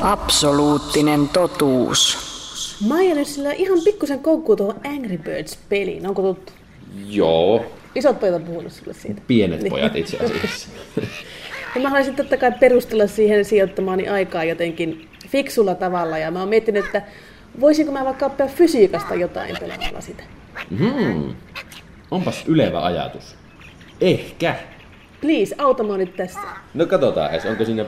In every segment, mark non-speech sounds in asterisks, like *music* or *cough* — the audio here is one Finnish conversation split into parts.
Absoluuttinen totuus. Maija nyt sillä ihan pikkusen koukkuu tuohon Angry Birds-peliin. Onko tuttu? Joo, Isot pojat on puhunut sulle siitä. pienet Niin. pojat itse asiassa. *laughs* Ja mä haluaisin totta kai perustella siihen sijoittamaani aikaa jotenkin fiksulla tavalla. Ja mä oon miettinyt, että voisinko mä vaikka oppia fysiikasta jotain pelaamalla sitä. Hmm. Onpas ylevä ajatus. Ehkä. Please, auta mua nyt tässä. No katsotaan edes, onko siinä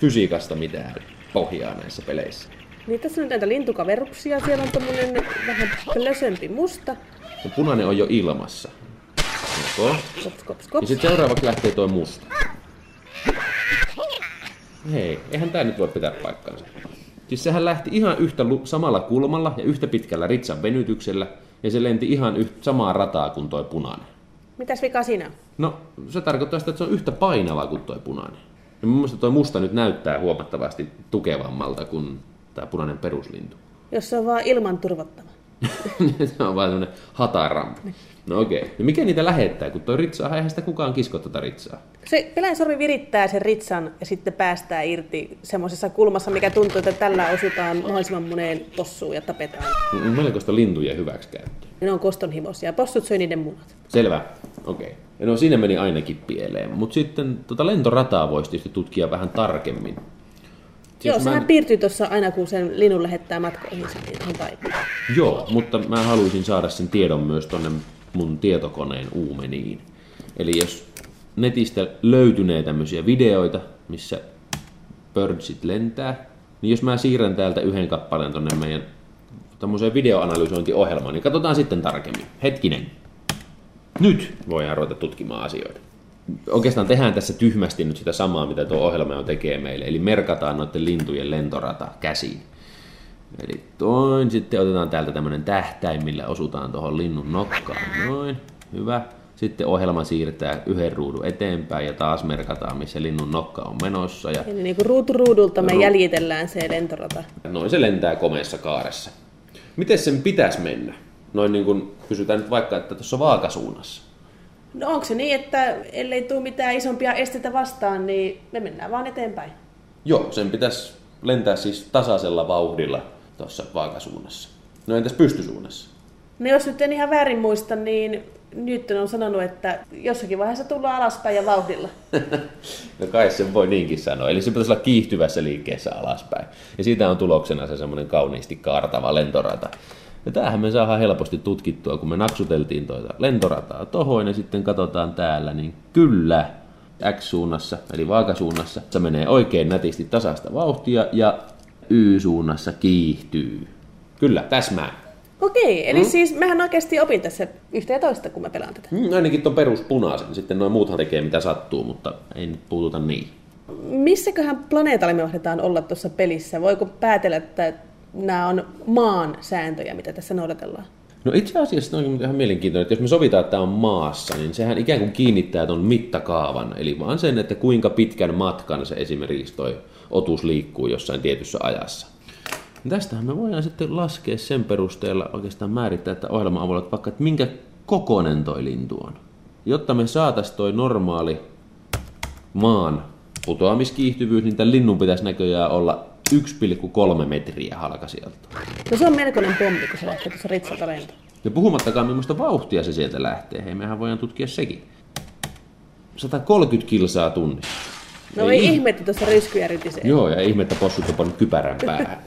fysiikasta mitään pohjaa näissä peleissä. Niin tässä on näitä lintukaveruksia. Siellä on tommonen vähän lösempi musta. No punainen on jo ilmassa. Joko. Kops, kops, Ja kops. sitten seuraavaksi lähtee tuo musta. Hei, eihän tää nyt voi pitää paikkaansa. Siis sehän lähti ihan yhtä samalla kulmalla ja yhtä pitkällä ritsan venytyksellä, ja se lenti ihan yhtä samaa rataa kuin toi punainen. Mitäs vika siinä on? No, se tarkoittaa sitä, että se on yhtä painava kuin toi punainen. Ja mun mielestä toi musta nyt näyttää huomattavasti tukevammalta kuin tämä punainen peruslintu. Jos se on vaan ilman turvattava. *laughs* se on vaan semmonen hatarampi. No okei. Okay. No mikä niitä lähettää, kun toi ritsaa, eihän sitä kukaan kisko tota ritsaa. Se pelaajan sormi virittää sen ritsan ja sitten päästää irti semmoisessa kulmassa, mikä tuntuu, että tällä osutaan mahdollisimman moneen possuun ja tapetaan. Melkoista lintujen hyväksikäyttöä. Ne on kostonhimoisia. Possut syö niiden munat. Selvä. Okei. Okay. No siinä meni ainakin pieleen. Mutta sitten tota lentorataa voisi tietysti tutkia vähän tarkemmin. Joo, Siis mä sehän en- piirtyy tuossa aina, kun sen linnun lähettää matkoihin taipuu. Joo, mutta mä haluaisin saada sen tiedon myös tonne mun tietokoneen uumeniin. Eli jos netistä löytynee tämmöisiä videoita, missä birdsit lentää, niin jos mä siirrän täältä yhden kappaleen tonne meidän tämmöiseen videoanalysointiohjelmaan, niin katsotaan sitten tarkemmin. Hetkinen. Nyt voidaan ruveta tutkimaan asioita. Oikeastaan tehdään tässä tyhmästi nyt sitä samaa, mitä tuo ohjelma on tekee meille. Eli merkataan noiden lintujen lentorata käsiin. Eli toin, sitten otetaan täältä tämmönen tähtäin, millä osutaan tuohon linnun nokkaan. Noin, hyvä. Sitten ohjelma siirtää yhden ruudun eteenpäin ja taas merkataan, missä linnun nokka on menossa. Ja Eli niin kuin ruutu ruudulta me Ru- jäljitellään se lentorata. noin se lentää komeassa kaaressa. Miten sen pitäisi mennä? Noin niin kuin kysytään nyt vaikka, että tuossa vaakasuunnassa. No onko se niin, että ellei tule mitään isompia esteitä vastaan, niin me mennään vaan eteenpäin? Joo, sen pitäisi lentää siis tasaisella vauhdilla tuossa vaakasuunnassa. No entäs pystysuunnassa? No jos nyt en ihan väärin muista, niin Newton on sanonut, että jossakin vaiheessa tullaan alaspäin ja vauhdilla. *laughs* No kai sen voi niinkin sanoa. Eli se pitäisi olla kiihtyvässä liikkeessä alaspäin. Ja siitä on tuloksena se semmoinen kauniisti kaartava lentorata. Ja tämähän me saadaan helposti tutkittua, kun me naksuteltiin tuota lentorataa tohon ja sitten katsotaan täällä, niin kyllä X-suunnassa, eli vaakasuunnassa, se menee oikein nätisti tasaista vauhtia ja Y-suunnassa kiihtyy. Kyllä, täsmää. Okei, eli mm. siis mehän oikeasti opin tässä yhtä ja toista, kun mä pelaan tätä. Mm, ainakin tuon peruspunaisen. Sitten noin muuthan tekee mitä sattuu, mutta ei nyt puututa niin. Missäköhän planeetalla me mahdetaan olla tuossa pelissä? Voiko päätellä, että nämä on maan sääntöjä, mitä tässä noudatellaan? No itse asiassa on ihan mielenkiintoinen, että jos me sovitaan, että tämä on maassa, niin sehän ikään kuin kiinnittää tuon mittakaavan. Eli vaan sen, että kuinka pitkän matkan se esimerkiksi toi otus liikkuu jossain tietyssä ajassa. Ja Tästähän me voidaan sitten laskea sen perusteella oikeastaan määrittää, että ohjelman avulla, että vaikka että minkä kokonen toi lintu on. Jotta me saatais toi normaali maan putoamiskiihtyvyys, niin tämän linnun pitäisi näköjään olla 1,3 metriä halkasijalta. No se on melkoinen pommi, kun se lähtee tuossa ritsalta lentoon. Ja puhumattakaan millaista vauhtia se sieltä lähtee. Hei, mehän voidaan tutkia sekin. 130 kilsaa tunnissa. No ei ihme, että tuossa ryskyjä rytisee. Joo, ja ihme, että possut on pannut kypärän päähän.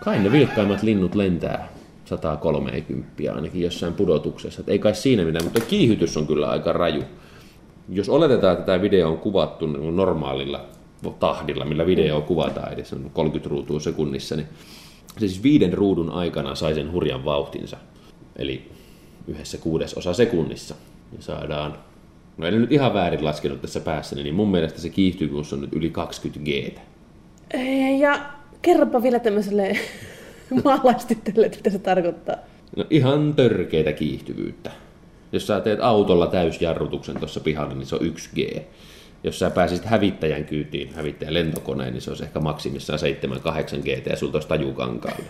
Kai ne vilkkaimmat linnut lentää 130 ainakin jossain pudotuksessa. Et ei kai siinä mitään, mutta kiihytys on kyllä aika raju. Jos oletetaan, että tämä video on kuvattu niin normaalilla tahdilla, millä video kuvataan, on 30 ruutua sekunnissa, niin se siis viiden ruudun aikana sai sen hurjan vauhtinsa. Eli yhdessä kuudesosa sekunnissa. Ja saadaan, no en nyt ihan väärin laskenut tässä päässä, niin mun mielestä se kiihtyvyys on nyt yli 20 g. Ja kerropa vielä tämmöiselle *laughs* maalaistytölle, että mitä se tarkoittaa. No ihan törkeitä kiihtyvyyttä. Jos sä teet autolla täysjarrutuksen tuossa pihalla, niin se on 1G. Jos sä pääsisit hävittäjän kyytiin, hävittäjän lentokoneen, niin se olisi ehkä maksimissaan 7-8 G ja sulta olisi tajukankaalla.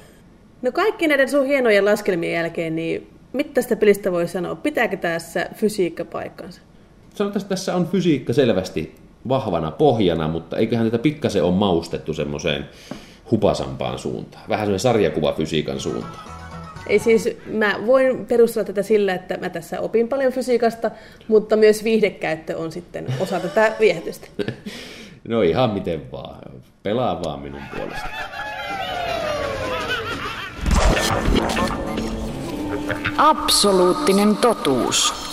No kaikki näiden sun hienojen laskelmien jälkeen, niin mitä tästä pelistä voi sanoa? Pitääkö tässä fysiikka paikkansa? Sanotaan, että tässä on fysiikka selvästi vahvana pohjana, mutta eiköhän tätä pikkasen ole maustettu semmoiseen hupasampaan suuntaan. Vähän semmoinen sarjakuvafysiikan suuntaan. Ei siis, mä voin perustella tätä sillä, että mä tässä opin paljon fysiikasta, mutta myös viihdekäyttö on sitten osa tätä viehätystä. *laughs* no ihan miten vaan. Pelaa vaan minun puolesta. Absoluuttinen totuus.